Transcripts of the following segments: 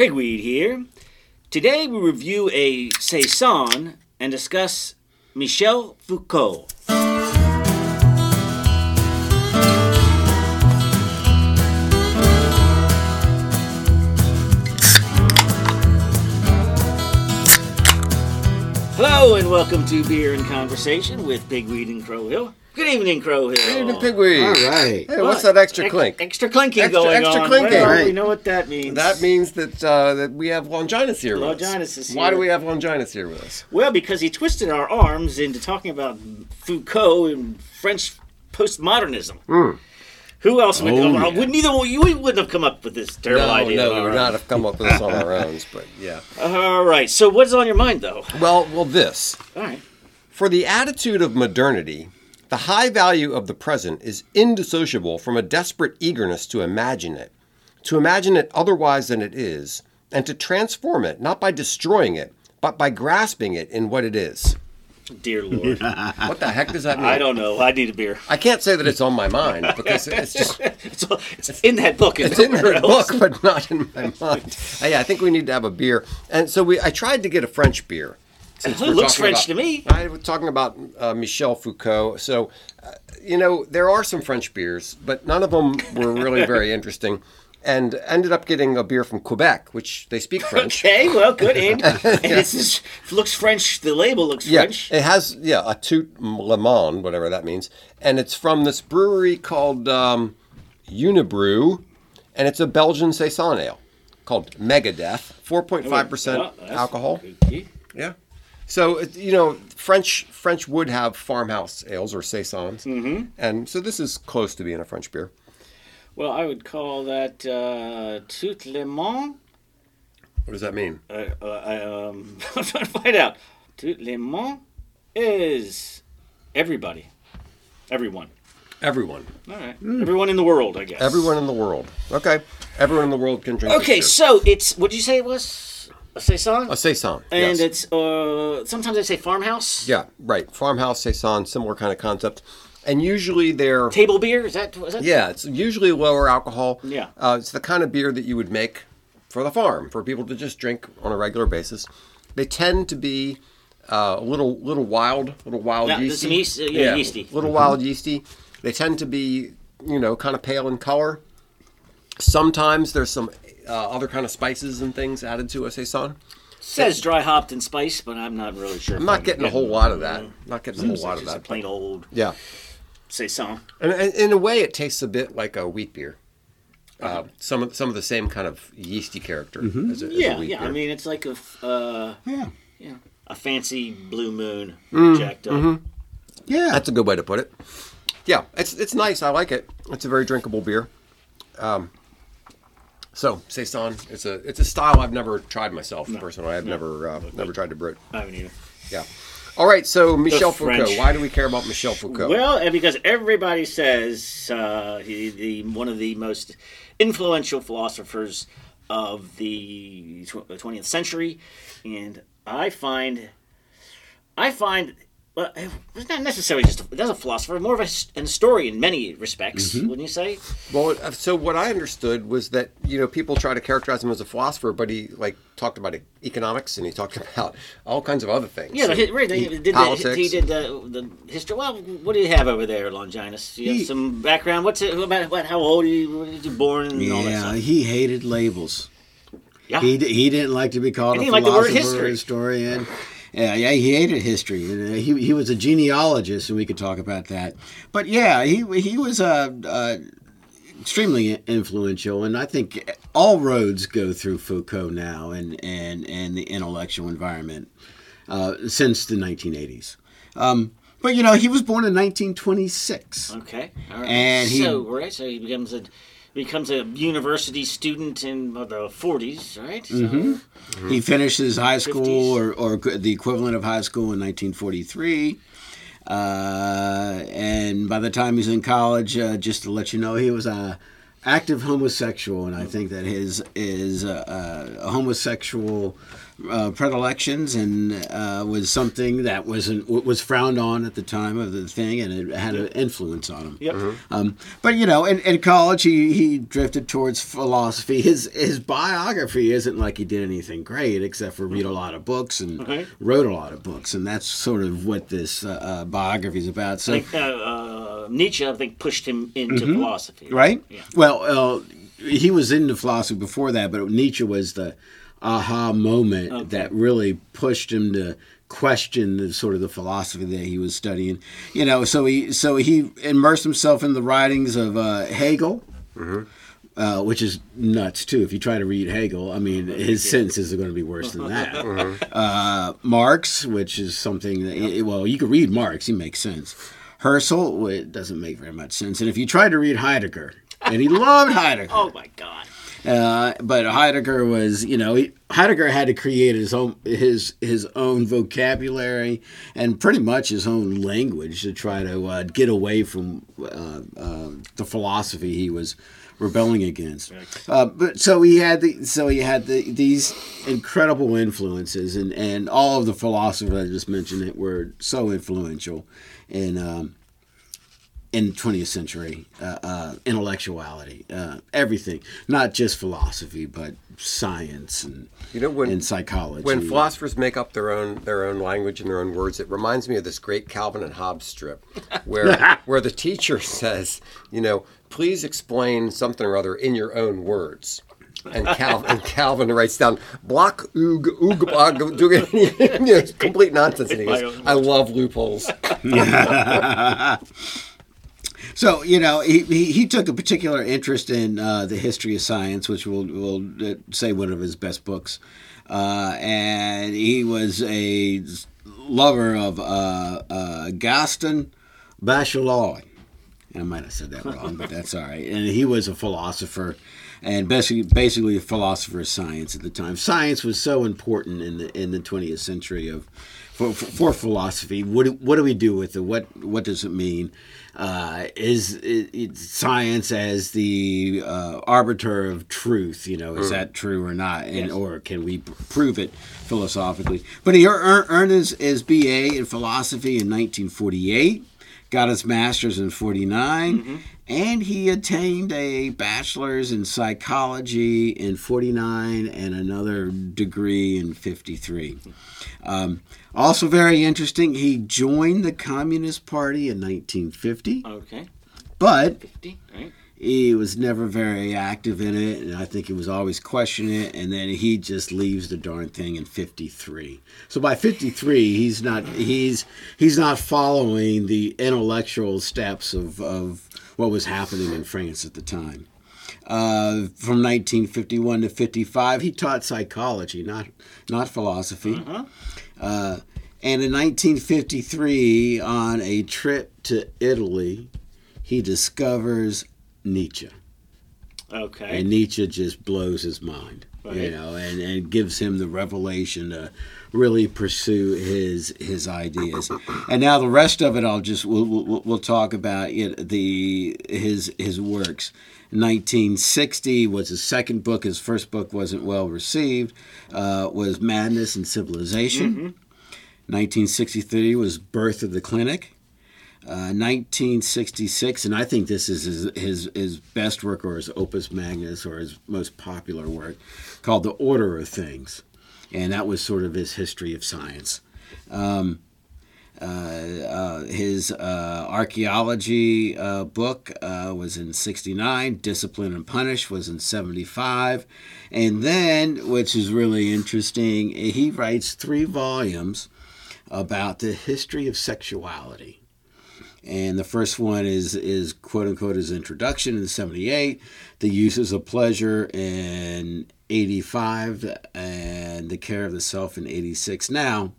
Pigweed here. Today we review a saison and discuss Michel Foucault. Hello and welcome to Beer and Conversation with Pigweed and Crow Hill. Good evening, Crow Hill. Good evening, Pigweed. All right. Hey, what's that extra Ex- clink? Extra clinking Extra- going extra on. clinking. Well, Right. We know what that means. That means that uh, that we have Longinus here with us. Longinus is here. Why do we have Longinus here with us? Well, because he twisted our arms into talking about Foucault and French postmodernism. Hmm. Who else would? Oh, uh, yeah. would neither you wouldn't have come up with this terrible no, idea. no, on we would not have come up with this on our own. But yeah. All right. So, what's on your mind, though? Well, well, this All right. for the attitude of modernity. The high value of the present is indissociable from a desperate eagerness to imagine it, to imagine it otherwise than it is, and to transform it not by destroying it, but by grasping it in what it is. Dear Lord, What the heck does that mean? I don't know. I need a beer. I can't say that it's on my mind because it's just It's, it's in that book. it's in nowhere the else. book, but not in my mind. Uh, yeah, I think we need to have a beer. And so we, I tried to get a French beer. Since It looks French about- to me. I was talking about uh, Michel Foucault. So, uh, you know, there are some French beers, but none of them were really very interesting. And ended up getting a beer from Quebec, which they speak French. Okay. Well, good. And, and it's just, looks French. The label looks Yeah, French. it has yeah a tout le monde, whatever that means, and it's from this brewery called um, Unibroue, and it's a Belgian saison ale called Megadeth, four point five percent Oh, that's alcohol. Yeah, so you know French French would have farmhouse ales or saisons, mm-hmm. and so this is close to being a French beer. Well, I would call that uh, tout le monde. What does that mean? uh, uh, I, um, I'm trying to find out. Tout le monde is everybody. Everyone. Everyone, All right. Everyone in the world, I guess. everyone in the world. Okay, everyone in the world can drink. this Okay, so it's, what did you say it was? A saison? a saison, and yes. it's, uh, sometimes they say farmhouse? Yeah, right. Farmhouse saison, similar kind of concept, and usually they're Table beer? Is that, is that? yeah, it's usually lower alcohol. Yeah. uh, it's the kind of beer that you would make for the farm for people to just drink on a regular basis. They tend to be uh, a little little wild, a little wild Yeah, yeasty. yeast- uh, yeah, yeasty. Little wild yeasty. They tend to be you know kind of pale in color. Sometimes there's some uh, other kind of spices and things added to a saison. Says dry hopped and spice, but I'm not really sure. I'm not getting a whole lot of that. Not getting a whole lot of Just a that. plain old Yeah. saison. And, and in a way, it tastes a bit like a wheat beer. Uh, some of some of the same kind of yeasty character as, a, as a Yeah, wheat yeah. beer. I mean, it's like a, f- uh, Yeah. yeah, a fancy blue moon Mm, jacked up. mm-hmm. Yeah. that's a good way to put it. Yeah, it's it's nice. I like it. It's a very drinkable beer. Um, so saison, it's a it's a style I've never tried myself personally. I've never uh, never tried to brew. I haven't either. Yeah. All right. So Michel Foucault. French. Why do we care about Michel Foucault? Well, because everybody says uh, he the one of the most influential philosophers of the twentieth century, and I find, I find. Well, it's not necessarily just a, a philosopher, more of a, his- an historian in many respects, wouldn't you say? Well, uh, so what I understood was that you know people try to characterize him as a philosopher, but he like talked about e- economics and he talked about all kinds of other things. Yeah, So the, right. He he- did, the, politics. he did the, the history. Well, what do you have over there, Longinus? You have He- some background. What's it about? What, how old are you? Where did you born? And all that Yeah, stuff. he hated labels. Yeah. He, he didn't like to be called And a he liked the word philosopher or historian. Yeah, yeah, he hated history. Uh, he, he was a genealogist, and we could talk about that. But yeah, he he was uh, uh, extremely influential, and I think all roads go through Foucault now, and and and the intellectual environment uh, since the 1980s. Um, but you know, he was born in 1926. Okay. All right. And he- so right, so he becomes a becomes a university student in the forties, right? So, Mm-hmm. He finishes high school or, or the equivalent of high school in 1943. Uh, and by the time he's in college, uh, just to let you know, he was a, active homosexual, and I think that his is a, uh, homosexual uh, predilections and uh, was something that wasn't was frowned on at the time of the thing, and it had an influence on him. Yep. Um, but you know, in, in college, he, he drifted towards philosophy. His his biography isn't like he did anything great, except for read a lot of books and Okay. wrote a lot of books, and that's sort of what this uh, uh, biography is about. So, I think uh, uh, Nietzsche, I think, pushed him into philosophy. Mm-hmm. right? Yeah. Well, uh, he was into philosophy before that, but Nietzsche was the aha moment that really pushed him to question the sort of the philosophy that he was studying. You know, so he so he immersed himself in the writings of uh, Hegel. Uh, which is nuts too. If you try to read Hegel, I mean, his sentences are going to be worse than that. uh, Marx, which is something that, well, you could read Marx, he makes sense. Husserl, well, it doesn't make very much sense. And if you try to read Heidegger, and he loved Heidegger, Oh my God. Uh, but Heidegger was, you know, he, Heidegger had to create his own his his own vocabulary and pretty much his own language to try to uh, get away from uh, uh, the philosophy he was rebelling against. Uh, but so he had the so he had the, these incredible influences, and and all of the philosophers I just mentioned it were so influential in. Um, in 20th century uh, uh, intellectuality, uh, everything, not just philosophy, but science and You know, when- and psychology. When philosophers make up their own their own language and their own words, it reminds me of this great Calvin and Hobbes strip, where where the teacher says, you know, please explain something or other in your own words. And Calvin, and Calvin writes down block oog oog bog doing you complete nonsense. And he goes, "I love loopholes." So you know, he, he, he took a particular interest in uh, the history of science, which will will uh, say one of his best books, uh, and he was a lover of uh, uh, Gaston Bachelard. I might have said that wrong, but that's all right. And he was a philosopher, and basically, basically a philosopher of science at the time. Science was so important in the in the 20th century of for, for, for philosophy. What what do we do with it? What what does it mean? Uh, is science as the uh, arbiter of truth? You know, is that true or not? And Yes. or can we pr- prove it philosophically? But he ear- earned his, his BA in philosophy in 1948 got his master's in 49 and he attained a bachelor's in psychology in 49 and another degree in 53 um, also very interesting he joined the communist party in 1950 Okay. but 50, right? He was never very active in it, and I think he was always questioning it. And then he just leaves the darn thing in '53. So by '53, he's not he's he's not following the intellectual steps of of what was happening in France at the time. Uh, from 1951 to 55, he taught psychology, not not philosophy. Uh huh. and in 1953, on a trip to Italy, he discovers Nietzsche. Okay. And Nietzsche just blows his mind, you know, and, and gives him the revelation to really pursue his his ideas. And now the rest of it, I'll just we'll we'll, we'll talk about it. The his his works. 1960 was his second book. His first book wasn't well received. Uh, was Madness and Civilization. 1963 was Birth of the Clinic. Uh, 1966, and I think this is his, his his best work or his opus magnus or his most popular work, called The Order of Things, and that was sort of his history of science. Um, uh, uh, his uh, archaeology uh, book uh, was in 69 discipline and punish was in 75 and then which is really interesting he writes three volumes about the history of sexuality and the first one is is quote unquote his introduction in 78 the uses of pleasure in 85 and the care of the self in 86 now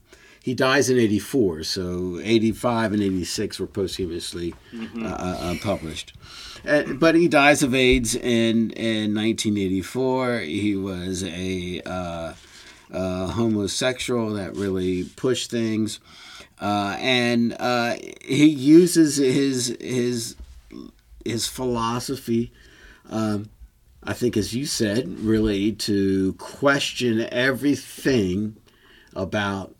he dies in 84 so 85 and 86 were posthumously uh, uh, published. Uh, but he dies of aids in in 1984 he was a uh, uh, homosexual that really pushed things uh, and uh, he uses his his his philosophy um, I think, as you said, really to question everything about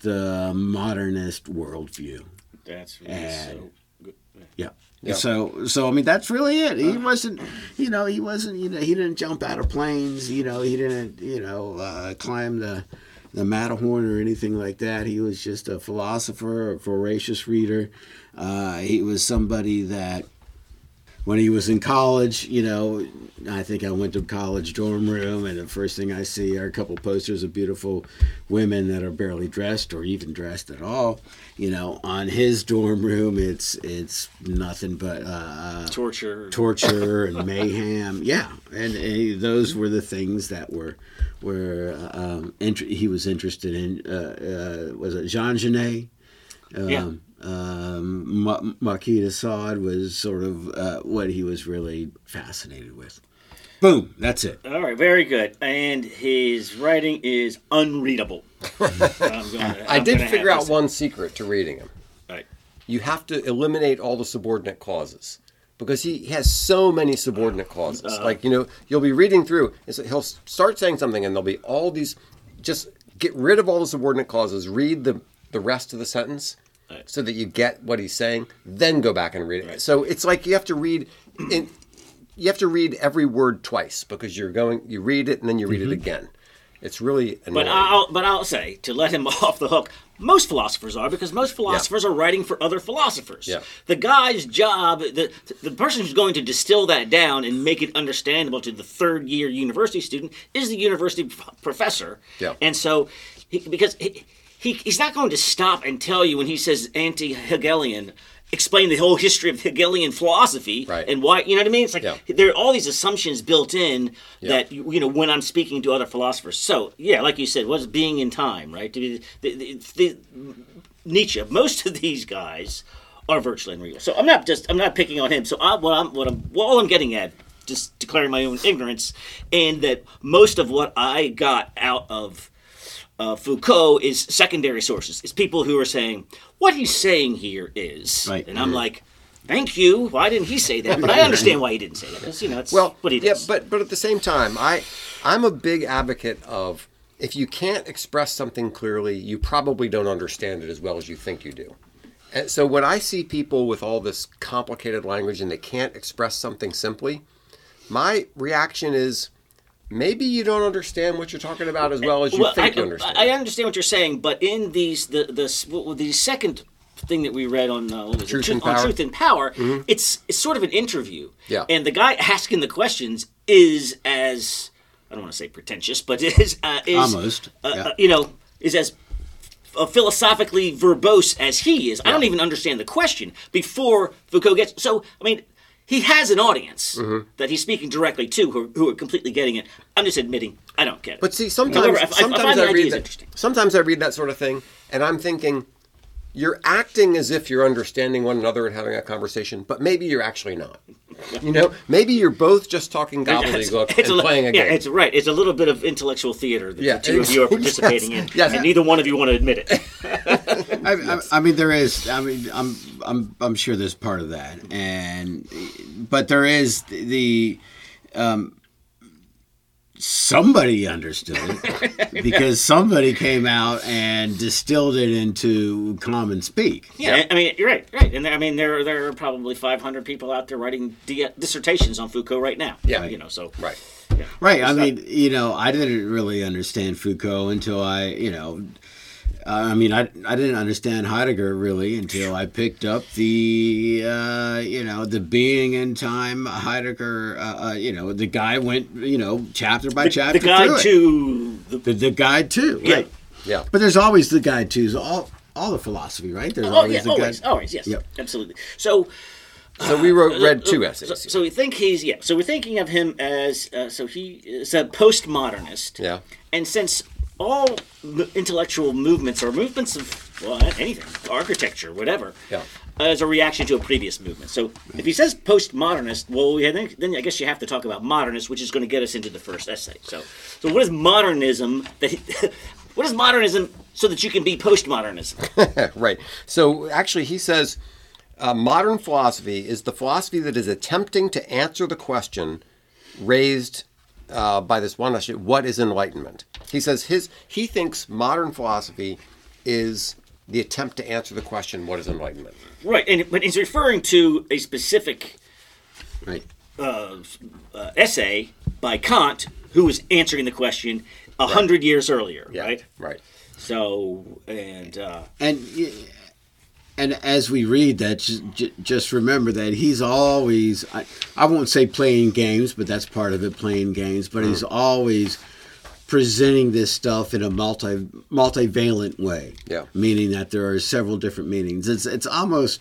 the modernist worldview. That's really And- so good. Yeah. Yeah. So, so I mean, that's really it. He wasn't, you know, he wasn't, you know, he didn't jump out of planes. You know, he didn't, you know, uh, climb the the Matterhorn or anything like that. He was just a philosopher, a voracious reader. Uh, he was somebody that, when he was in college, you know, I think I went to college dorm room, and the first thing I see are a couple posters of beautiful women that are barely dressed or even dressed at all. You know, on his dorm room, it's it's nothing but uh, Torture. torture and mayhem. Yeah, and, uh, those were the things that were were uh, um, int- he was interested in. Uh, uh, was it Jean Genet? Um, Yeah. Um, Ma- Marquis de Sade was sort of uh, what he was really fascinated with. Boom, that's it. All right, very good. And his writing is unreadable. I'm gonna- I I'm did figure out to say- one secret to reading him. Right. You have to eliminate all the subordinate clauses because he has so many subordinate clauses. Uh-huh. like you know, you'll be reading through, and so he'll start saying something, and there'll be all these. Just get rid of all the subordinate clauses. Read the the rest of the sentence. Right. So that you get what he's saying, then go back and read it. So it's like you have to read, in, you have to read every word twice because you're going, you read it and then you read it mm-hmm. again. It's really annoying. But I'll but I'll say to let him off the hook. Most philosophers are because most philosophers are writing for other philosophers. Yeah. The guy's job, the the person who's going to distill that down and make it understandable to the third year university student is the university professor. Yeah. And so, he, because he, he he's not going to stop and tell you when he says anti-Hegelian. Explain the whole history of Hegelian philosophy Right. and why you know what I mean. It's like Yeah. there are all these assumptions built in Yeah. that you you know when I'm speaking to other philosophers. So yeah, like you said, what's being in time, right? The, the, the, Nietzsche. Most of these guys are virtually unreal. So I'm not just I'm not picking on him. So I, what I'm what I'm what all I'm getting at, just declaring my own ignorance, and that most of what I got out of uh, Foucault is secondary sources. It's people who are saying what he's saying here is, Right. and I'm like. Thank you. Why didn't he say that? But I understand why he didn't say that. 'cause, you know, it's well, what he yeah, does. but but at the same time, I I'm a big advocate of if you can't express something clearly, you probably don't understand it as well as you think you do. And so when I see people with all this complicated language and they can't express something simply, my reaction is maybe you don't understand what you're talking about as well as you well, think I, you understand. I understand what you're saying, but in these the the what the second thing that we read on uh, what was Truth it? and on Power. truth and power, it's it's sort of an interview. Yeah. And the guy asking the questions is as I don't want to say pretentious, but is uh, is Almost, uh, yeah. uh, you know is as uh, philosophically verbose as he is. I don't even understand the question before Foucault gets. So I mean. He has an audience Mm-hmm. that he's speaking directly to who, who are completely getting it. I'm just admitting I don't get it. But see, sometimes However, I- I- I find the I, read that. interesting. Sometimes I read that sort of thing, and I'm thinking, you're acting as if you're understanding one another and having a conversation, but maybe you're actually not. You know, maybe you're both just talking gobbledygook and li- playing a yeah, game. it's right. It's a little bit of intellectual theater that Yeah, the two of you are participating yes, in, yes. and neither one of you want to admit it. I, I, I mean, there is. I mean, I'm, I'm, I'm sure there's part of that, and but there is the, um, somebody understood it because somebody came out and distilled it into common speak. Yeah, I mean, you're right, right. And I mean, there there are probably 500 people out there writing di- dissertations on Foucault right now. Yeah. you know, so right. Right. I mean, you know, I didn't really understand Foucault until I, you know, uh, I mean, I, I didn't understand Heidegger really until I picked up the, uh, you know, the being in time Heidegger, uh, uh, you know, the guy went, you know, chapter by chapter. the guide through to the the, the guide too. Yeah. Right. Yeah. But there's always the guide too. All all the philosophy, right? There's oh always yeah, the always, guide. always, yes, Yep. absolutely. So So we wrote read two uh, essays. So, so we think he's yeah. So we're thinking of him as uh, so he is a postmodernist. Yeah. And since all intellectual movements are movements of well anything, architecture, whatever, Yeah. as a reaction to a previous movement. So if he says postmodernist, well, yeah, then, then I guess you have to talk about modernist, which is going to get us into the first essay. So, so what is modernism? That he, what is modernism so that you can be postmodernism? right. So actually, he says Uh, modern philosophy is the philosophy that is attempting to answer the question raised uh, by this one issue: what is enlightenment? He says his he thinks modern philosophy is the attempt to answer the question: what is enlightenment? Right, and but he's referring to a specific Right. uh, uh, essay by Kant, who was answering the question a hundred years earlier, right? Right. So, and uh, and y- and as we read that, just, just remember that he's always I, I won't say playing games, but that's part of it, playing games. But he's mm. always presenting this stuff in a multi multivalent way. Yeah. meaning that there are several different meanings. It's it's almost.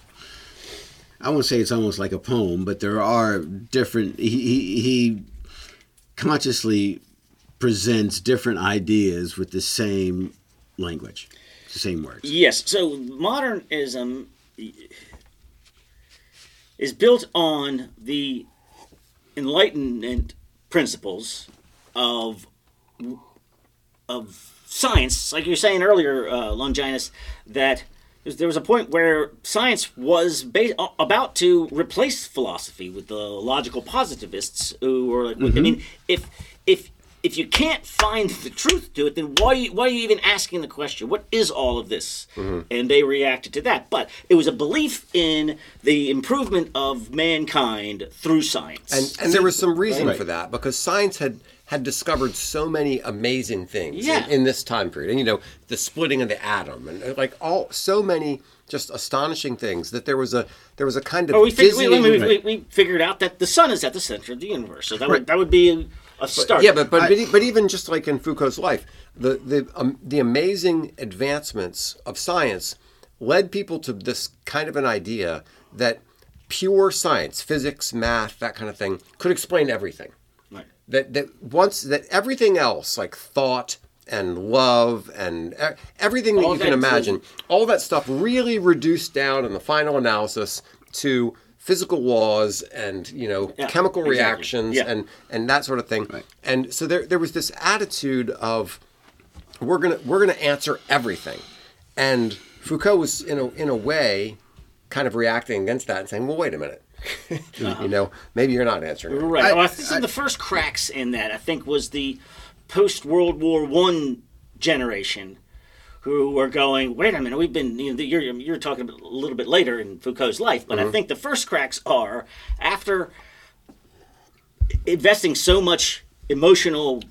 I won't say it's almost like a poem, but there are different. He, he, he consciously presents different ideas with the same language, the same words. yes, so modernism is built on the enlightenment principles of of science, like you were saying earlier, uh, Longinus, that there was a point where science was ba- about to replace philosophy with the logical positivists who were like, I mean, if if if you can't find the truth to it, then why why are you even asking the question? What is all of this? And they reacted to that, but it was a belief in the improvement of mankind through science. And and there was some reason Right. for that because science had had discovered so many amazing things Yeah. in, in this time period. And you know, the splitting of the atom and uh, like all so many just astonishing things that there was a there was a kind of Oh, we, fig- we, we, we, we figured out that the sun is at the center of the universe, so that would that would be a, start. Yeah, but but, I- but, even just like in Foucault's life, the the um, the amazing advancements of science led people to this kind of an idea that pure science, physics, math, that kind of thing, could explain everything. Right. That that once that everything else like thought and love and everything that All you that can imagine, all that stuff really reduced down in the final analysis to physical laws and you know Yeah, chemical exactly. reactions Yeah. and and that sort of thing. Right. And so there there was this attitude of we're gonna we're gonna answer everything, and Foucault was in a in a way kind of reacting against that and saying, well, wait a minute, uh-huh. you know, maybe you're not answering. it. Right. I- well, I think some of the first cracks in that I think was the post World War One generation, who were going, wait a minute, we've been you know, you're you're talking a little bit later in Foucault's life, but I mm-hmm. think the first cracks are after investing so much emotional,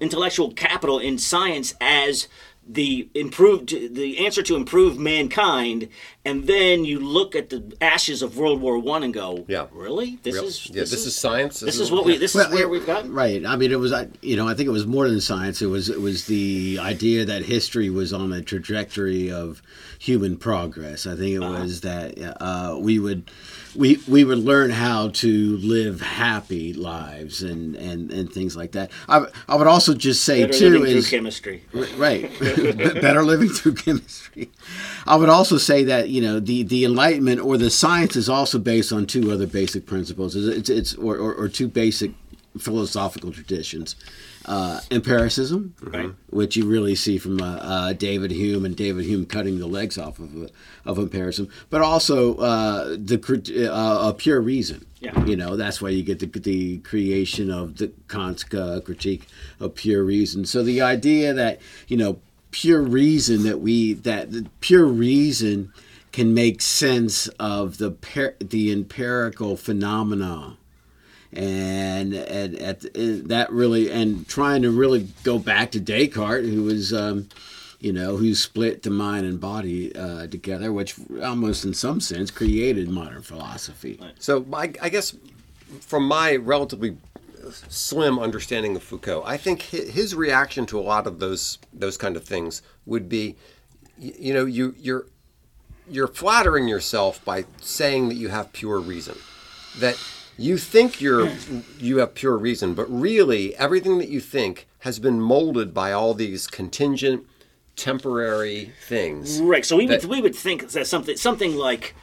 intellectual capital in science as the improved the answer to improve mankind and then you look at the ashes of world war one and go Yeah. really this Real- is yeah, this is science. this is what we this is where we've gotten Right. I mean, it was. I- You know, I think it was more than science. It was. It was the idea that history was on a trajectory of human progress. I think it was that uh, we would, we we would learn how to live happy lives and and and things like that. I I would also just say Better too living through is chemistry. Right. Better living through chemistry. I would also say that you know the the enlightenment or the science is also based on two other basic principles. It's it's, it's or, or, or two basic philosophical traditions uh, empiricism Right. which you really see from uh, uh, David Hume and David Hume cutting the legs off of uh, of empiricism, but also uh, the uh, pure reason. Yeah. You know, that's why you get the, the creation of the Kant's uh, critique of pure reason. So the idea that you know pure reason that we that the pure reason can make sense of the per, the empirical phenomena and at that really and trying to really go back to Descartes, who was. Um, you know, who split the mind and body uh, together, which almost in some sense created modern philosophy. So I, I guess from my relatively slim understanding of Foucault, I think his reaction to a lot of those those kind of things would be, you know, you you're you're flattering yourself by saying that you have pure reason, that you think you're you have pure reason, but really everything that you think has been molded by all these contingent, temporary things. right so we would we would think that something something like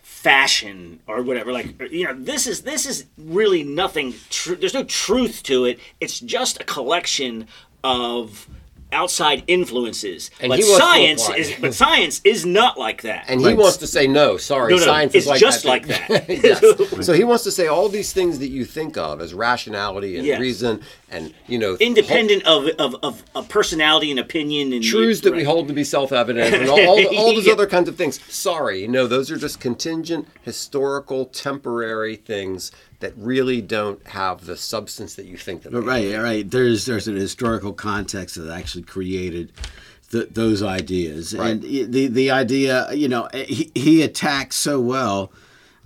fashion or whatever like you know this is this is really nothing tr- there's no truth to it it's just a collection of outside influences. And but he wants to science is but science is not like that. And he wants to say no. Sorry, No, no, science it's is like just that. like that. yes. So he wants to say all these things that you think of as rationality and Yes. reason and you know independent of, of, of, of personality and opinion and truths that we hold to be self-evident and all, all, all those Yeah. other kinds of things. Sorry, no, those are just contingent, historical, temporary things that really don't have the substance that you think that they right, right. There's there's an historical context that actually created th- those ideas, and the the idea, you know, he, he attacks so well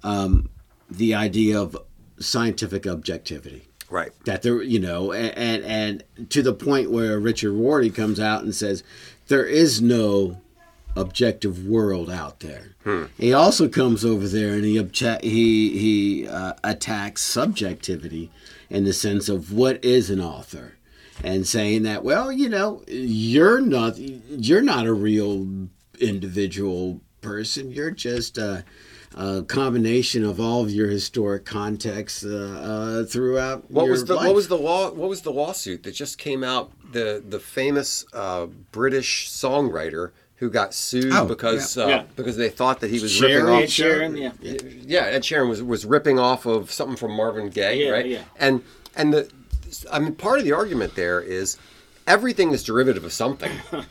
um, the idea of scientific objectivity. Right. That there, you know, and, and and to the point where Richard Rorty comes out and says there is no objective world out there. He also comes over there and he obje- he he uh, attacks subjectivity in the sense of what is an author, and saying that well, you know, you're not you're not a real individual person. You're just a, a combination of all of your historic contexts uh, uh, throughout. What was the life. what was the law what was the lawsuit that just came out the the famous uh, British songwriter who got sued Oh, because yeah. uh, Yeah. because they thought that he was Sheeran? ripping off Ed Sheeran, yeah. yeah, Ed Sheeran was was ripping off of something from Marvin Gaye, Yeah, right? yeah. And and the I mean part of the argument there is everything is derivative of something,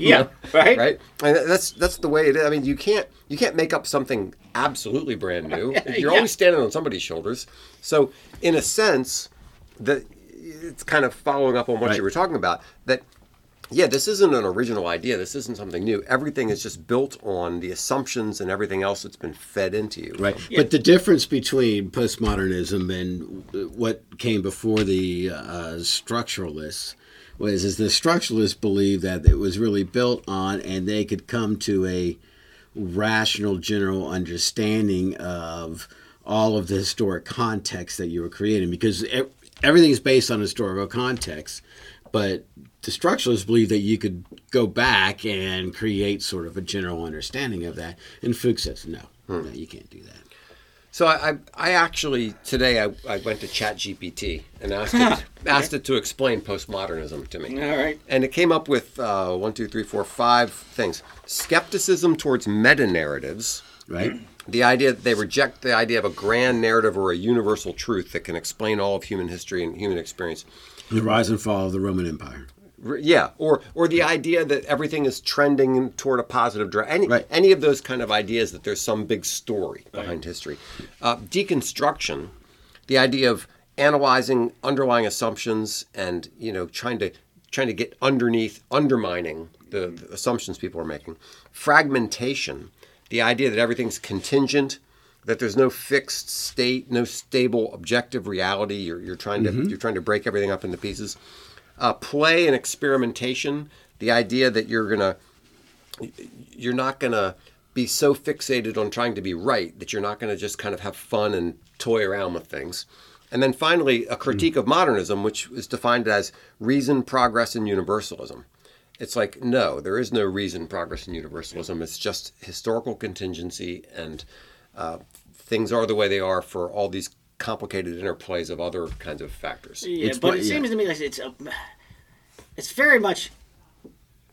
yeah, right? right? And that's that's the way it is. I mean, you can't you can't make up something absolutely brand new. You're Yeah. always standing on somebody's shoulders. So, in a sense, that it's kind of following up on what Right. you were talking about. That yeah, this isn't an original idea. This isn't something new. Everything is just built on the assumptions and everything else that's been fed into you. Right. But the difference between postmodernism and what came before the uh, structuralists was is the structuralists believed that it was really built on and they could come to a rational general understanding of all of the historic context that you were creating because e- everything is based on historical context but the structuralists believe that you could go back and create sort of a general understanding of that and Foucault says no no you can't do that So I, I, I actually today I, I went to ChatGPT and asked it asked it to explain postmodernism to me. All right. And it came up with uh, one, two, three, four, five things: skepticism towards meta narratives, right the idea that they reject the idea of a grand narrative or a universal truth that can explain all of human history and human experience. the rise and fall of the roman empire Yeah, or or the idea that everything is trending toward a positive direction. Any, Right. any of those kind of ideas that there's some big story behind history. Uh, deconstruction, the idea of analyzing underlying assumptions and you know trying to trying to get underneath undermining the, the assumptions people are making. Fragmentation, the idea that everything's contingent. That there's no fixed state, no stable objective reality. You're, you're trying to you're trying to break everything up into pieces uh, play and experimentation. The idea that you're gonna, you're not gonna be so fixated on trying to be right that you're not gonna just kind of have fun and toy around with things. And then finally, a critique of modernism, which is defined as reason, progress, and universalism. It's like no, there is no reason, progress, and universalism. It's just historical contingency, and uh, things are the way they are for all these complicated interplays of other kinds of factors. Yeah, It's but it yeah. seems to me like it's a, it's very much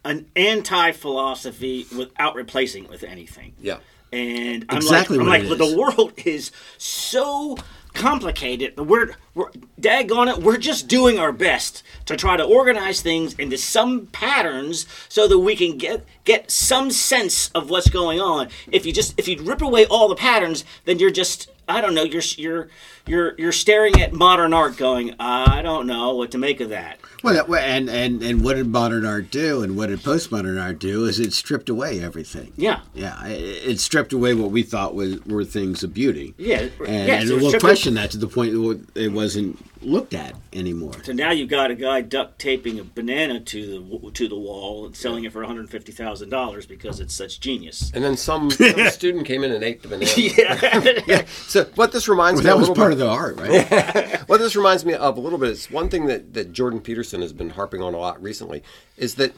an anti-philosophy without replacing it with anything. Yeah. And I'm Exactly like, I'm like, the world is so complicated. We're, we're daggone it. We're just doing our best to try to organize things into some patterns so that we can get get some sense of what's going on. If you just if you rip away all the patterns, then you're just I don't know. You're you're you're you're staring at modern art, going, I don't know what to make of that. Well, and, and and what did modern art do, and what did postmodern art do? Is it stripped away everything? Yeah. yeah. It, it stripped away what we thought was were things of beauty. Yeah, and, yes, and it was we'll question that to the point that it wasn't looked at anymore. So now you've got a guy duct taping a banana to the to the wall and selling it for one hundred fifty thousand dollars because it's such genius. And then some, some student came in and ate the banana. Yeah. Yeah. So what this reminds Well, me that was part bit, of the art, right? what this reminds me of a little bit is one thing that, that Jordan Peterson has been harping on a lot recently is that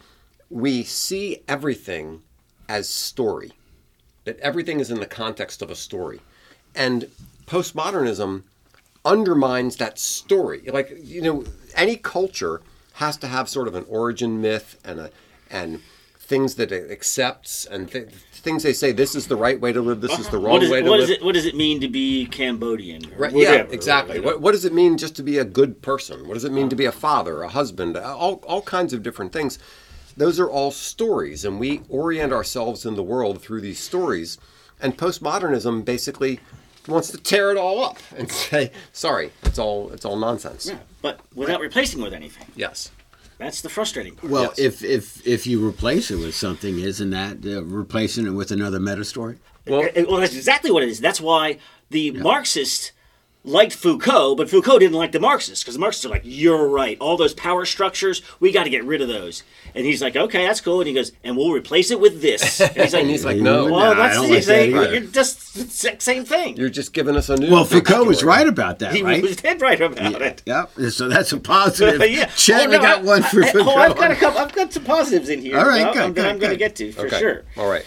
we see everything as story. That everything is in the context of a story. And postmodernism undermines that story. Like, you know, any culture has to have sort of an origin myth and a and things that it accepts and th- things they say this is the right way to live, this is the wrong is, way to what live. it What does it mean to be Cambodian? Right, yeah, whatever, exactly. you know? What, what does it mean just to be a good person? What does it mean to be a uh-huh. father, a husband? All, all kinds of different things. Those are all stories, and we orient ourselves in the world through these stories. And postmodernism basically wants to tear it all up and say, "Sorry, it's all it's all nonsense." Yeah, but without replacing with anything. Yes. That's the frustrating part. Well, Yes. if if if you replace it with something, isn't that uh, replacing it with another meta story? Well, well, that's exactly what it is. That's why the Marxists liked Foucault, but Foucault didn't like the Marxists because the Marxists are like, "You're right. All those power structures, we got to get rid of those." And he's like, "Okay, that's cool." And he goes, "And we'll replace it with this." And he's like, And he's like, no. well, Nah, I that's don't the like that same. either. You're just the same thing." you're just giving us a new. Well, Foucault was right about that, he right? was dead right about it. Yep. So that's a positive. yeah. Chet, Oh, we no, got I- one for I- oh, Foucault. Oh, I've got a couple. I've got some positives in here. All right, that good, I'm, good, I'm going to get to for Okay. sure. All right.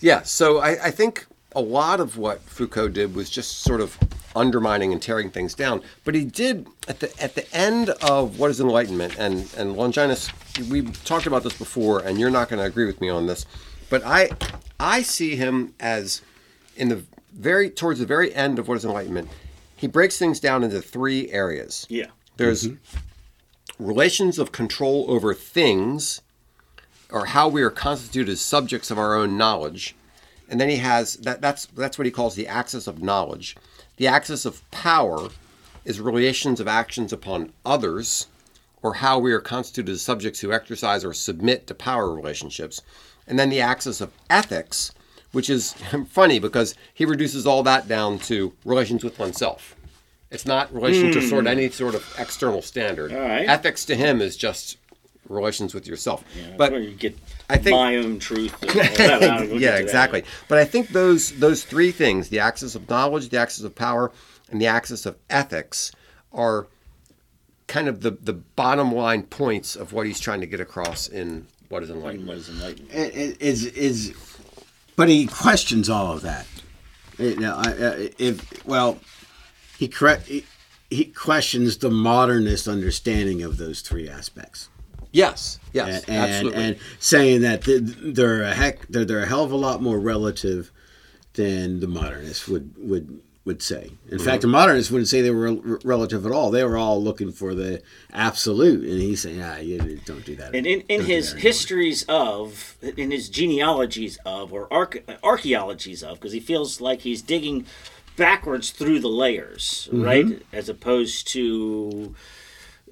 Yeah, so I, I think a lot of what Foucault did was just sort of undermining and tearing things down. But he did at the at the end of what is enlightenment and and Longinus. We talked about this before, and you're not going to agree with me on this, but I I see him as in the very towards the very end of what is enlightenment. He breaks things down into three areas. Yeah. There's mm-hmm. relations of control over things, or how we are constituted as subjects of our own knowledge. And then he has that that's that's what he calls the axis of knowledge. The axis of power is relations of actions upon others, or how we are constituted as subjects who exercise or submit to power relationships. And then the axis of ethics, which is funny because he reduces all that down to relations with oneself. It's not relation to sort of any sort of external standard. Hmm. Right. Ethics to him is just relations with yourself. That's but where you get I think- my own truth. and all that. We'll yeah, that. exactly. But I think those those three things, the axis of knowledge, the axis of power, and the axis of ethics are kind of the, the bottom line points of what he's trying to get across in what is enlightenment. What is enlightened. It- it- is is, but he questions all of that. Uh, you know, I- I- if well, he correct he, he questions the modernist understanding of those three aspects. Yes, yes, and, absolutely. and saying that they're a heck they're, they're a hell of a lot more relative than the modernists would would would say. In Mm-hmm. fact, the modernists wouldn't say they were rel- relative at all. They were all looking for the absolute, and he's saying, "Ah, you don't do that." And in, in his histories of, in his genealogies of, or arch- archaeologies of, because he feels like he's digging backwards through the layers, Mm-hmm. right? As opposed to.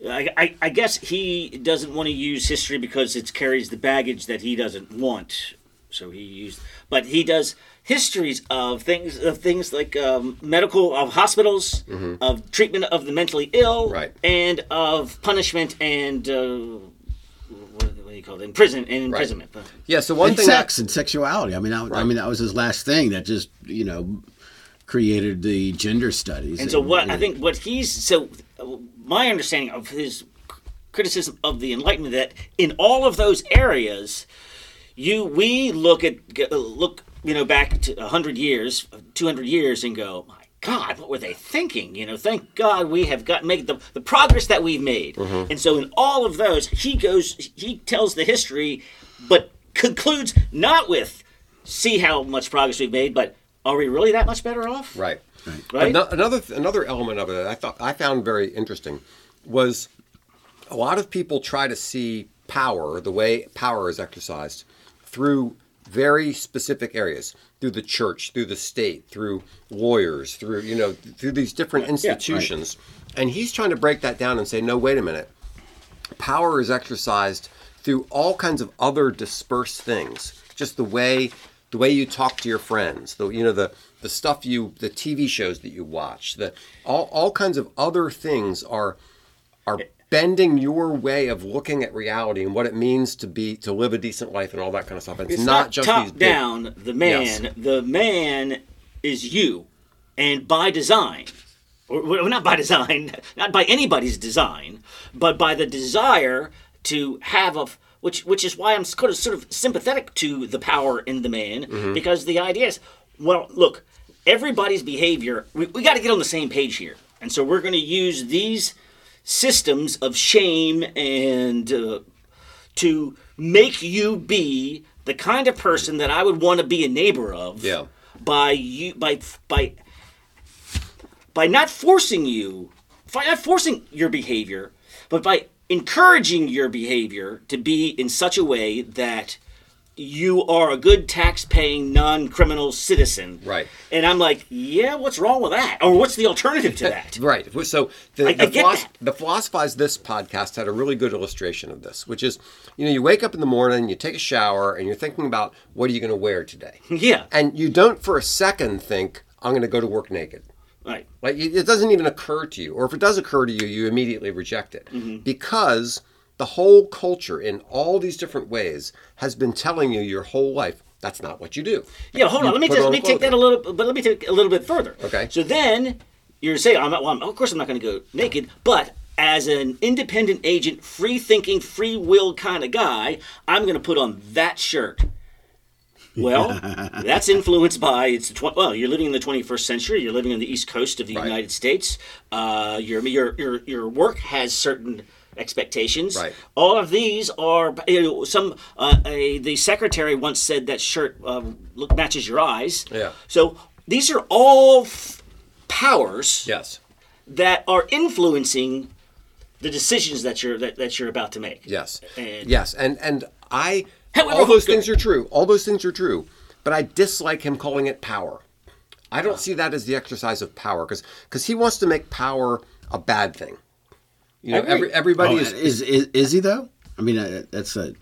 I, I, I guess he doesn't want to use history because it carries the baggage that he doesn't want. So he used, but he does histories of things of things like um, medical of hospitals, of treatment of the mentally ill, Mm-hmm. Right. and of punishment and uh, what, what do you call it? Imprison and imprisonment. yeah, so one and thing sex and sexuality. I mean, that, I Right. mean that was his last thing that just you know created the gender studies. And so what I think what he's so uh, my understanding of his criticism of the Enlightenment that in all of those areas, you we look at uh, look you know back to hundred years, two hundred years, and go. My God, what were they thinking? You know, thank God we have got made the, the progress that we've made. And so, in all of those, he goes, he tells the history, but concludes not with see how much progress we've made, but are we really that much better off? Right. Right? Ano- Another another element of it that I thought I found very interesting was a lot of people try to see power, the way power is exercised, through very specific areas, through the church, through the state, through lawyers, through you know, through these different institutions. And he's trying to break that down and say, no, wait a minute. Power is exercised through all kinds of other dispersed things. Just the way the way you talk to your friends, the you know the the stuff you the TV shows that you watch, the all all kinds of other things are are bending your way of looking at reality and what it means to be to live a decent life and all that kind of stuff. It's, It's not, not, just top big, down. The man, Yes. the man is you, and by design, or well, not by design, not by anybody's design, but by the desire to have a, which which is why I'm sort of sort of sympathetic to the power in the man Mm-hmm. because the idea is, well, look, everybody's behavior, we, we got to get on the same page here, and so we're going to use these systems of shame and uh, to make you be the kind of person that I would want to be a neighbor of. Yeah. By you by by by not forcing you, by not forcing your behavior, but by encouraging your behavior to be in such a way that you are a good tax-paying non-criminal citizen. Right. And I'm like, yeah, what's wrong with that? Or what's the alternative to that? Right. So the, I- the, I get philos- that. the Philosophize This podcast had a really good illustration of this, which is, you know, you wake up in the morning, you take a shower, and you're thinking about what are you going to wear today? yeah. And you don't for a second think, I'm going to go to work naked. Right. Like it it doesn't even occur to you, or if it does occur to you, you immediately reject it Mm-hmm. because the whole culture, in all these different ways, has been telling you your whole life that's not what you do. Yeah, hold You on. Let me just let me take that a little, but let me take a little bit further. Okay. So then you're saying, I'm not, well, I'm- of course, I'm not going to go naked, but as an independent agent, free thinking, free will kind of guy, I'm going to put on that shirt. Well, that's influenced by it's the tw- well. You're living in the 21st century. You're living on the East Coast of the Right. United States. Uh, your your your your work has certain expectations. Right. All of these are you know, some. Uh, a, the secretary once said that shirt uh, look matches your eyes. Yeah. So these are all f- powers Yes. that are influencing the decisions that you're that, that you're about to make. Yes. And- yes. And and I However, all those things are true. All those things are true. But I dislike him calling it power. I don't see that as the exercise of power because because he wants to make power a bad thing. You know, every, everybody Oh, is, is, is is he though? I mean, uh, that's a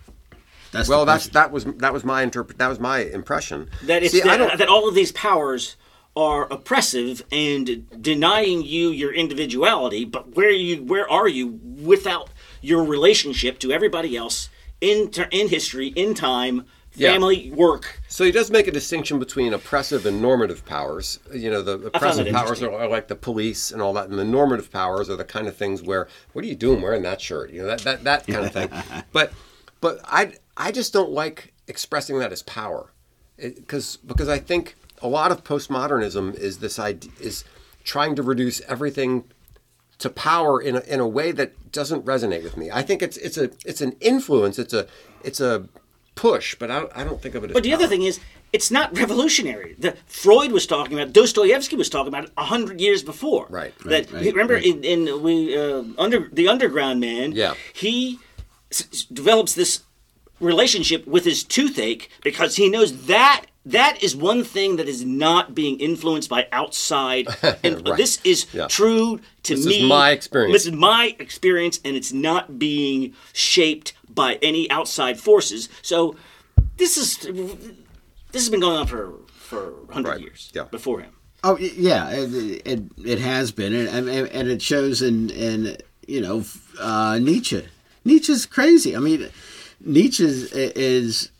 that's well. That's that was that was my interpret. That was my impression. that it's See, that, that all of these powers are oppressive and denying you your individuality but where you where are you without your relationship to everybody else in ter- in history in time Yeah. family work So he does make a distinction between oppressive and normative powers. You know, the oppressive powers are, are like the police and all that, and the normative powers are the kind of things where, what are you doing wearing that shirt? You know, that that, that kind of thing. But but I I just don't like expressing that as power, because because I think a lot of postmodernism is this idea is trying to reduce everything to power in a, in a way that doesn't resonate with me. I think it's it's a it's an influence. It's a it's a push, but I, don't- I don't think of it as. but the other thing is it's not revolutionary the freud was talking about dostoevsky was talking about it 100 years before Right, that right, remember right. in, in we uh, under the underground man Yeah. he s- develops this relationship with his toothache because he knows that that is one thing that is not being influenced by outside. And Right. this is Yeah. true to This is me. my experience. This is my experience, and it's not being shaped by any outside forces. So this is this has been going on for for hundred Right. years Yeah. before him. Oh yeah, it, it, it has been, and, and and it shows in in you know uh, Nietzsche. Nietzsche's crazy. I mean, Nietzsche is, is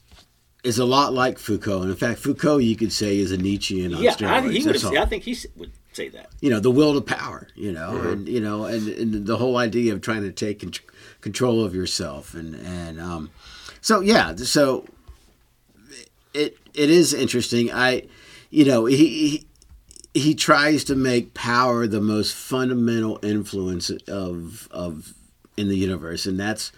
is a lot like Foucault, and in fact, Foucault you could say is a Nietzschean on Yeah, steroids. I, he would have. I think he would say that. you know the will to power you know and you know and, and the whole idea of trying to take con- control of yourself. And and um so yeah so it it is interesting. I you know he, he he tries to make power the most fundamental influence of of in the universe. And that's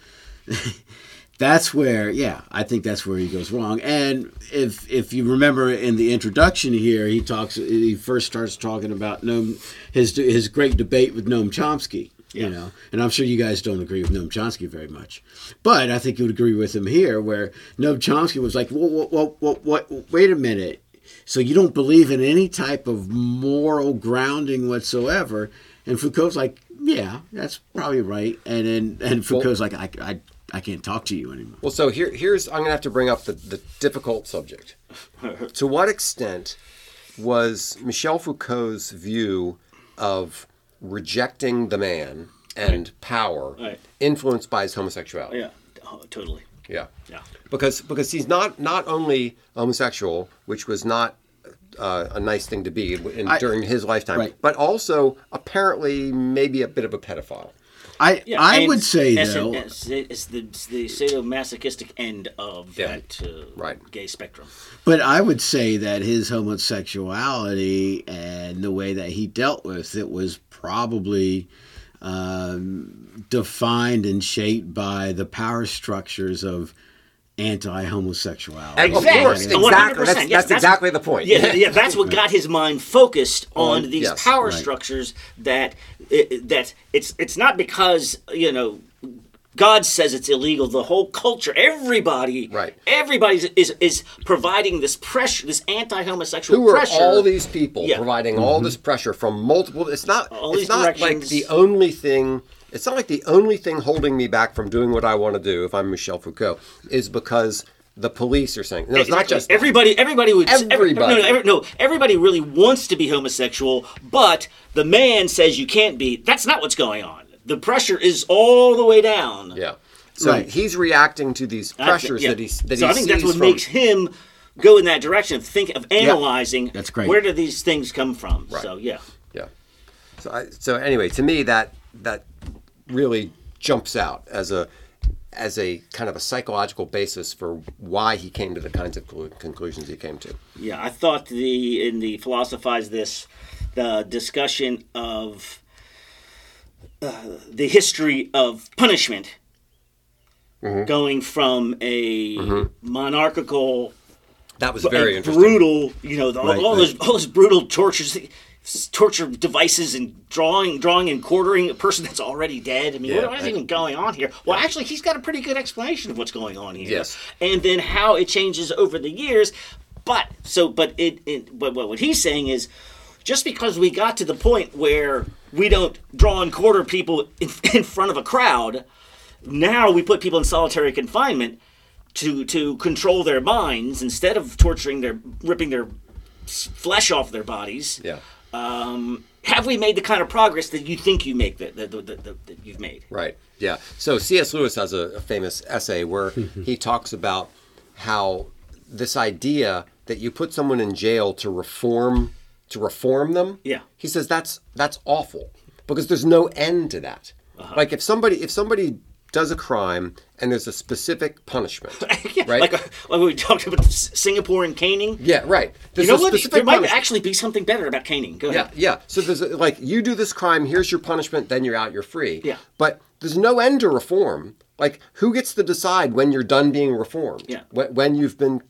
that's where yeah i think that's where he goes wrong. And if if you remember in the introduction here he talks he first starts talking about noam his his great debate with noam chomsky you know? And i'm sure you guys don't agree with noam chomsky very much. But i think you would agree with him here where noam chomsky was like what what what what wait a minute. So you don't believe in any type of moral grounding whatsoever? And foucault's like yeah that's probably right. And then and foucault's like I, I I can't talk to you anymore. Well, so here, here's I'm going to have to bring up the, the difficult subject. to what extent was Michel Foucault's view of rejecting the man and power Right. influenced by his homosexuality? Yeah, oh, totally. Yeah. Yeah. Because because he's not not only homosexual, which was not uh, a nice thing to be in, I- during his lifetime, Right. but also apparently maybe a bit of a pedophile. I Yeah, I would say it's, though. it's, it's the it's the sadomasochistic end of Yeah. that uh, Right. gay spectrum. But I would say that his homosexuality and the way that he dealt with it was probably um, defined and shaped by the power structures of anti-homosexuality. Of Exactly. course, A 100%. exactly. That's, Yes, that's exactly the point. Yeah, yeah, that's what got his mind focused on, On- these yes, power right. structures. That that it's it's not because you know God says it's illegal. The whole culture, everybody, Right. Everybody is is providing this pressure, this anti-homosexual Who are pressure. all these people Yeah. providing all mm-hmm. this pressure from multiple? It's not. All it's these not like the only thing. It's not like the only thing holding me back from doing what I want to do. If I'm Michel Foucault, is because the police are saying no. It's not Exactly. just that. everybody. Everybody would. every- Everybody. no, no, every- no, everybody really wants to be homosexual, but the man says you can't be. That's not what's going on. The pressure is all the way down. Yeah. So Right. he's reacting to these That's- pressures yeah. that he's. that so he I think that's what from, makes him go in that direction of think of analyzing. That's great. Where do these things come from? Right. So yeah, Yeah. So I, so anyway, to me that that really jumps out as a as a kind of a psychological basis for why he came to the kinds of clu- conclusions he came to. yeah. I thought the in the philosophize this the discussion of uh, the history of punishment. Mm-hmm. Going from a monarchical That was very interesting. brutal, you know, the, Right, all right. those all those brutal tortures, torture devices, and drawing, drawing and quartering a person that's already dead. I mean, Yeah, what, what is even going on here? Well, actually, he's got a pretty good explanation of what's going on here. Yes. and then how it changes over the years. But so, but it, it but what what he's saying is. Just because we got to the point where we don't draw and quarter people in, in front of a crowd, now we put people in solitary confinement to to control their minds instead of torturing their ripping their flesh off their bodies. Yeah. Um, have we made the kind of progress that you think you make that that, that, that, that you've made? Right. Yeah. So C.S. Lewis has a, a famous essay where he talks about how this idea that you put someone in jail to reform to reform them. Yeah. He says that's that's awful because there's no end to that. Uh-huh. Like if somebody if somebody does a crime and there's a specific punishment, Yeah, right? Like, uh, like we talked about Singapore and caning. yeah, right. You There's know a what? There might punishment. actually be something better about caning. Go ahead. yeah. So there's a, like you do this crime, here's your punishment, then you're out, you're free. Yeah. But there's no end to reform. Like who gets to decide when you're done being reformed? Yeah. When, when you've been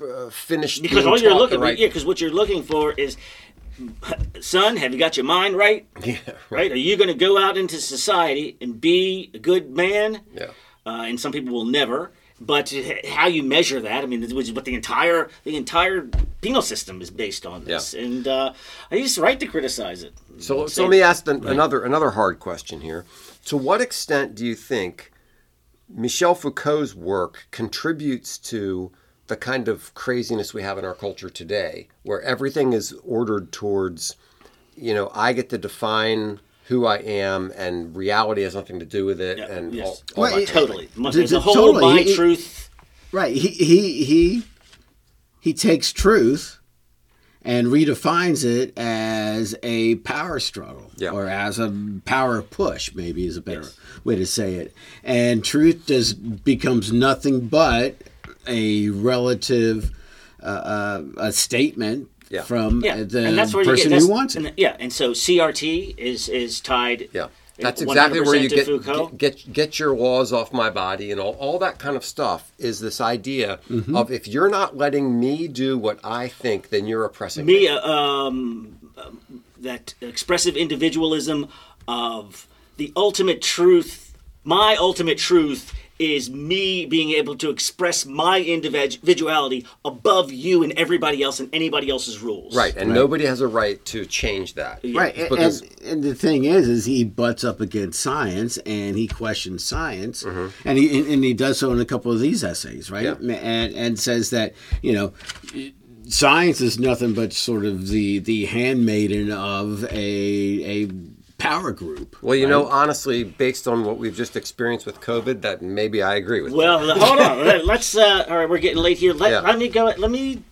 uh, finished. Because all you're taught looking, right. yeah, because what you're looking for is, son, have you got your mind right? Yeah, Right? Are you going to go out into society and be a good man? Yeah. uh, and some people will never. But how you measure that, I mean, which is what the entire the entire penal system is based on this, Yeah. and uh, he's right to criticize it. So, so let me ask an, another another hard question here. To what extent do you think Michel Foucault's work contributes to the kind of craziness we have in our culture today, where everything is ordered towards, you know, I get to define who I am, and reality has nothing to do with it, Yeah, and yes. all, all Well, that it- totally. D- There's d- a whole totally. my He- truth. Right. He he he he takes truth and redefines it as a power struggle Yeah. or as a power push maybe is a better Yes. way to say it. And truth does becomes nothing but a relative uh, uh, a statement Yeah. from Yeah, the and that's where you person get, who wants it. and- yeah, and so CRT is is tied. Yeah. That's exactly where you get, Foucault. get get get your laws off my body and all, all that kind of stuff is this idea Mm-hmm. of if you're not letting me do what I think, then you're oppressing me. me uh, um, um, that expressive individualism of the ultimate truth my ultimate truth is me being able to express my individuality above you and everybody else and anybody else's rules Right, and nobody has a right to change that. Right, and, Because- and, and the thing is, is he butts up against science and he questions science, Mm-hmm. and he and, and he does so in a couple of these essays, right? Yeah. And and says that you know, science is nothing but sort of the the handmaiden of a a power group. Well, you know, honestly, based on what we've just experienced with COVID, that maybe I agree with. well hold on Let- let's uh, all right we're getting late here let, Yeah. let me go let me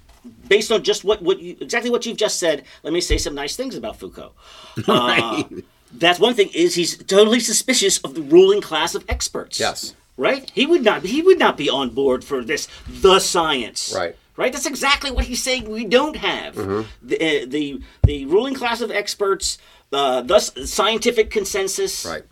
based on just what, what you, exactly what you've just said let me say some nice things about foucault Right. that's one thing is he's totally suspicious of the ruling class of experts Yes. right he would not he would not be on board for this the science Right. right that's exactly what he's saying we don't have Mm-hmm. the, uh, the the ruling class of experts uh, thus scientific consensus. Right.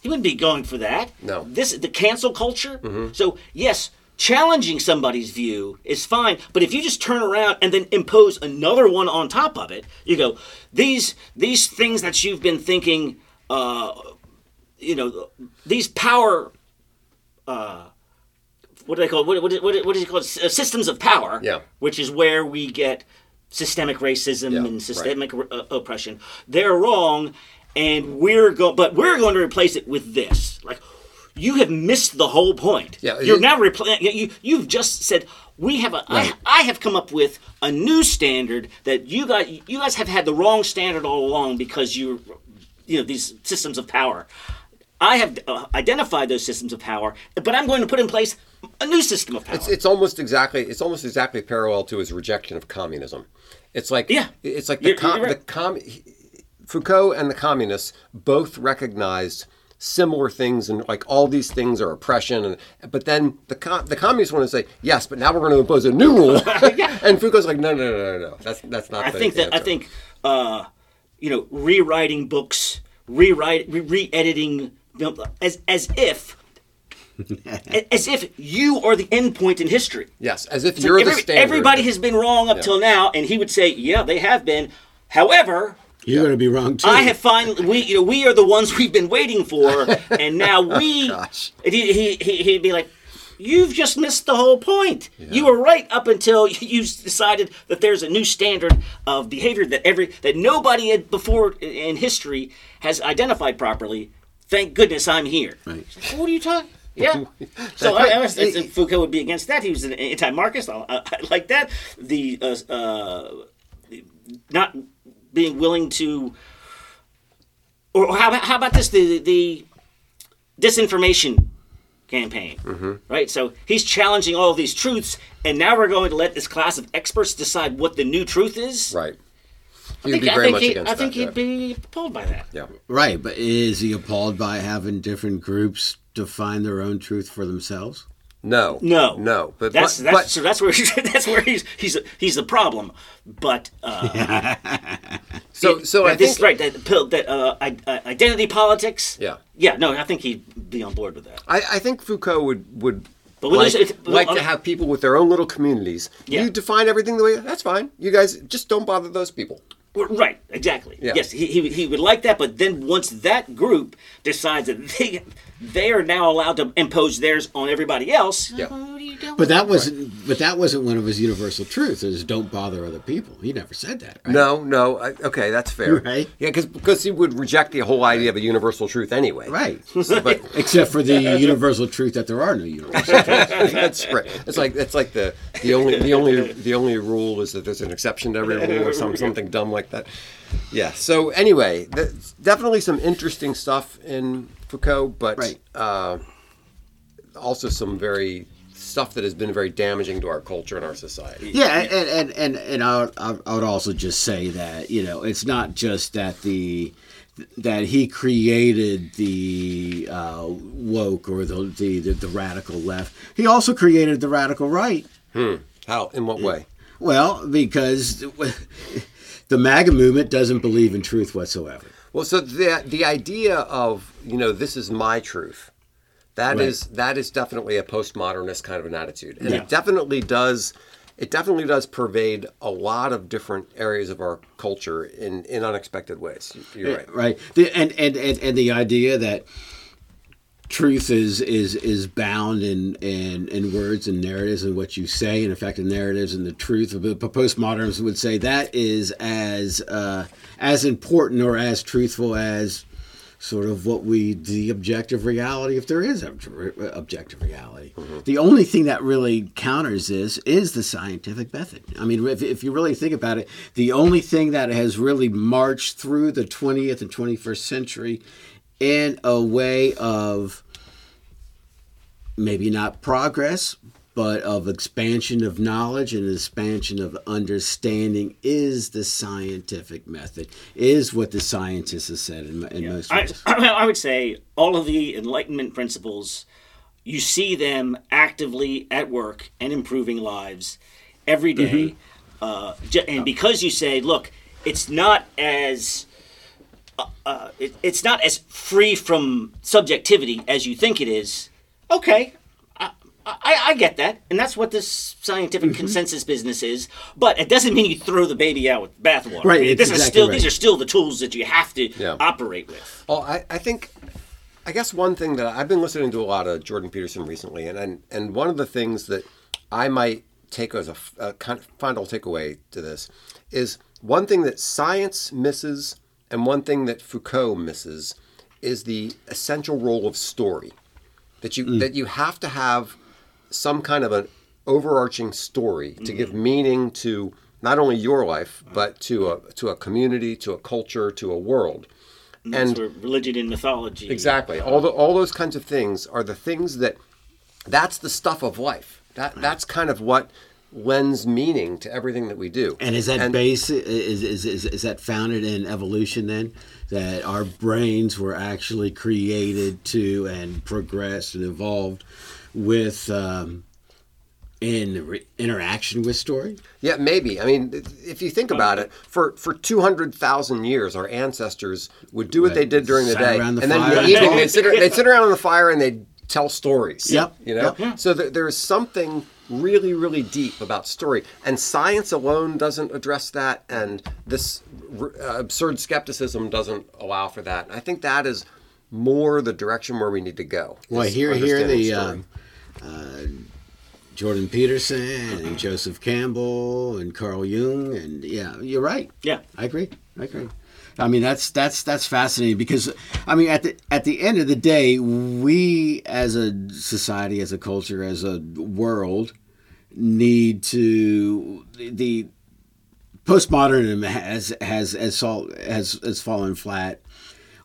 He wouldn't be going for that. No. Mm-hmm. This the cancel culture. So yes, challenging somebody's view is fine, but if you just turn around and then impose another one on top of it, you go these these things that you've been thinking, uh, you know, these power. Uh, what do they call it? What, what, what, what is it called? Uh, Systems of power. Yeah. Which is where we get systemic racism Yeah, and right. systemic uh, oppression. They're wrong, and we're going, but we're going to replace it with this. Like, you have missed the whole point. Yeah, You're now repla- you You've just said we have a. I, Right. I have come up with a new standard that you guys you guys have had the wrong standard all along because you you know these systems of power. I have uh, identified those systems of power, but I'm going to put in place a new system of power. It's, it's almost exactly it's almost exactly parallel to his rejection of communism. It's like Yeah. it's like the You're- com- you're the com- Foucault and the communists both recognized similar things and like all these things are oppression and but then the com- the communists want to say yes but now we're going to impose a new rule and Foucault's like no no no no no that's that's not I the think that I think uh, you know rewriting books, rewrite, re- re-editing you know, as as if as if you are the end point in history. yes as if you're Every- the standard everybody has been wrong up till now, and he would say, "Yeah, they have been." However, You're going to be wrong too. I have finally we you know we are the ones we've been waiting for, and now we. Gosh. he, he, he he'd be like, "You've just missed the whole point. You were right up until you decided that there's a new standard of behavior that every that nobody had before in history has identified properly. Thank goodness I'm here." Right. Like, what are you talking? Yeah. So I, I was, Foucault would be against that. He was an anti-Marxist. I, I, like that. The uh, uh, not being willing to, or how about, how about this? The the disinformation campaign, right? So he's challenging all these truths, and now we're going to let this class of experts decide what the new truth is. right I He'd think, be very much he, against I think that, he'd be appalled by that. yeah. yeah Right, but is he appalled by having different groups define their own truth for themselves? no No, no but that's but, that's but so that's where he's, that's where he's he's he's the problem. But uh, so so I this think right that that uh, uh, identity politics. Yeah. yeah. No, I think he'd be on board with that. I, I think Foucault would would But like, there's- it's- like well, to have people with their own little communities. Yeah. You define everything the way that's fine. You guys just don't bother those people. Right, exactly. Yeah. Yes, he, he, he would like that, but then once that group decides that they they are now allowed to impose theirs on everybody else, Yeah. what do you do? But that wasn't. But that wasn't one of his universal truths. Is don't bother other people. He never said that. Right? No, no. I, okay, that's fair. Right. Yeah, because because he would reject the whole idea of a universal truth anyway. Right. But Except for the universal truth that there are no universal. truths. that's right. It's like it's like the the only the only the only rule is that there's an exception to every rule or some something dumb like that. Yeah. So anyway, definitely some interesting stuff in Foucault, but Right. uh, also some very stuff that has been very damaging to our culture and our society. Yeah, and and and, and I, would, I would also just say that you know it's not just that the that he created the uh, woke or the, the the the radical left. He also created the radical right. How? In what way? Well, because the MAGA movement doesn't believe in truth whatsoever. Well, so the the idea of you know this is my truth, that Right. is that is definitely a postmodernist kind of an attitude, and Yeah. it definitely does. It definitely does pervade a lot of different areas of our culture in, in unexpected ways. You're right. right the, and, and and and the idea that truth is is is bound in in in words and narratives and what you say and in fact the narratives and the truth but postmoderns would say that is as uh as important or as truthful as sort of what we the objective reality if there is obj- objective reality. Mm-hmm. The only thing that really counters this is the scientific method. I mean if, if you really think about it the only thing that has really marched through the 20th and 21st century in a way of maybe not progress but of expansion of knowledge and expansion of understanding is the scientific method is what the scientists have said in, in most I, ways I would say all of the Enlightenment principles, you see them actively at work and improving lives every day. Mm-hmm. Uh, and because you say, look, it's not as uh, uh, it, it's not as free from subjectivity as you think it is. Okay, I, I, I get that, and that's what this scientific Mm-hmm. consensus business is. But it doesn't mean you throw the baby out with the bathwater. Right, it's This is still right. these are still the tools that you have to Yeah. operate with. Well, I, I think, I guess one thing that I've been listening to a lot of Jordan Peterson recently, and and, and one of the things that I might take as a kind of final takeaway to this is one thing that science misses, and one thing that Foucault misses, is the essential role of story. That you that you have to have some kind of an overarching story to give mm-hmm. meaning to not only your life but to a to a community, to a culture, to a world. That's where religion and mythology. Exactly. All the all those kinds of things are the things that that's the stuff of life. That that's kind of what lends meaning to everything that we do. And is that base is, is, is, is that founded in evolution then? That our brains were actually created to and progressed and evolved with um, in re- interaction with story? Yeah, maybe. I mean, if you think about it, for for two hundred thousand years, our ancestors would do what they did during the day, the and then in the evening they'd sit, they'd sit around on the fire and they'd tell stories. Yep, You know, yep. so th- there's something really, really deep about story, and science alone doesn't address that, and this r- uh, absurd skepticism doesn't allow for that. I think that is more the direction where we need to go. Well, here, here the story. um, uh, Jordan Peterson and Joseph Campbell and Carl Jung and yeah, you're right. Yeah. I agree. I agree. I mean that's that's that's fascinating because I mean at the at the end of the day, we as a society, as a culture, as a world, need to the postmodernism has has has has has fallen flat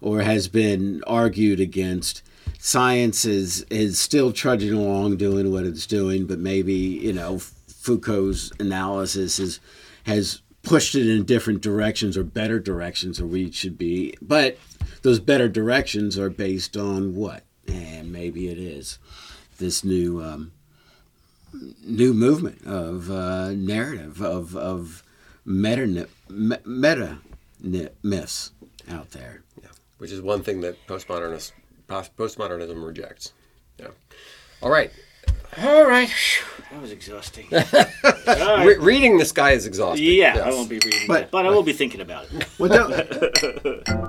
or has been argued against. Science is is still trudging along, doing what it's doing, but maybe you know Foucault's analysis is has pushed it in different directions or better directions, or we should be. But those better directions are based on what, and maybe it is this new um, new movement of uh, narrative of of meta meta myths out there. Yeah, which is one thing that postmodernist post- postmodernism rejects. Yeah. All right. All right. That was exhausting. Re- reading this guy is exhausting. Yeah, Yes. I won't be reading But- that, but I will be thinking about it. Well, don't-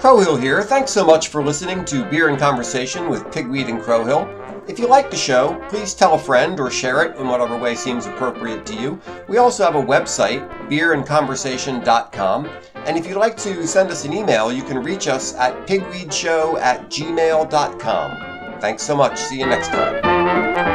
Crowhill here. Thanks so much for listening to Beer and Conversation with Pigweed and Crowhill. If you like the show, please tell a friend or share it in whatever way seems appropriate to you. We also have a website, beerandconversation.com. And if you'd like to send us an email, you can reach us at pigweedshow at gmail.com. Thanks so much. See you next time.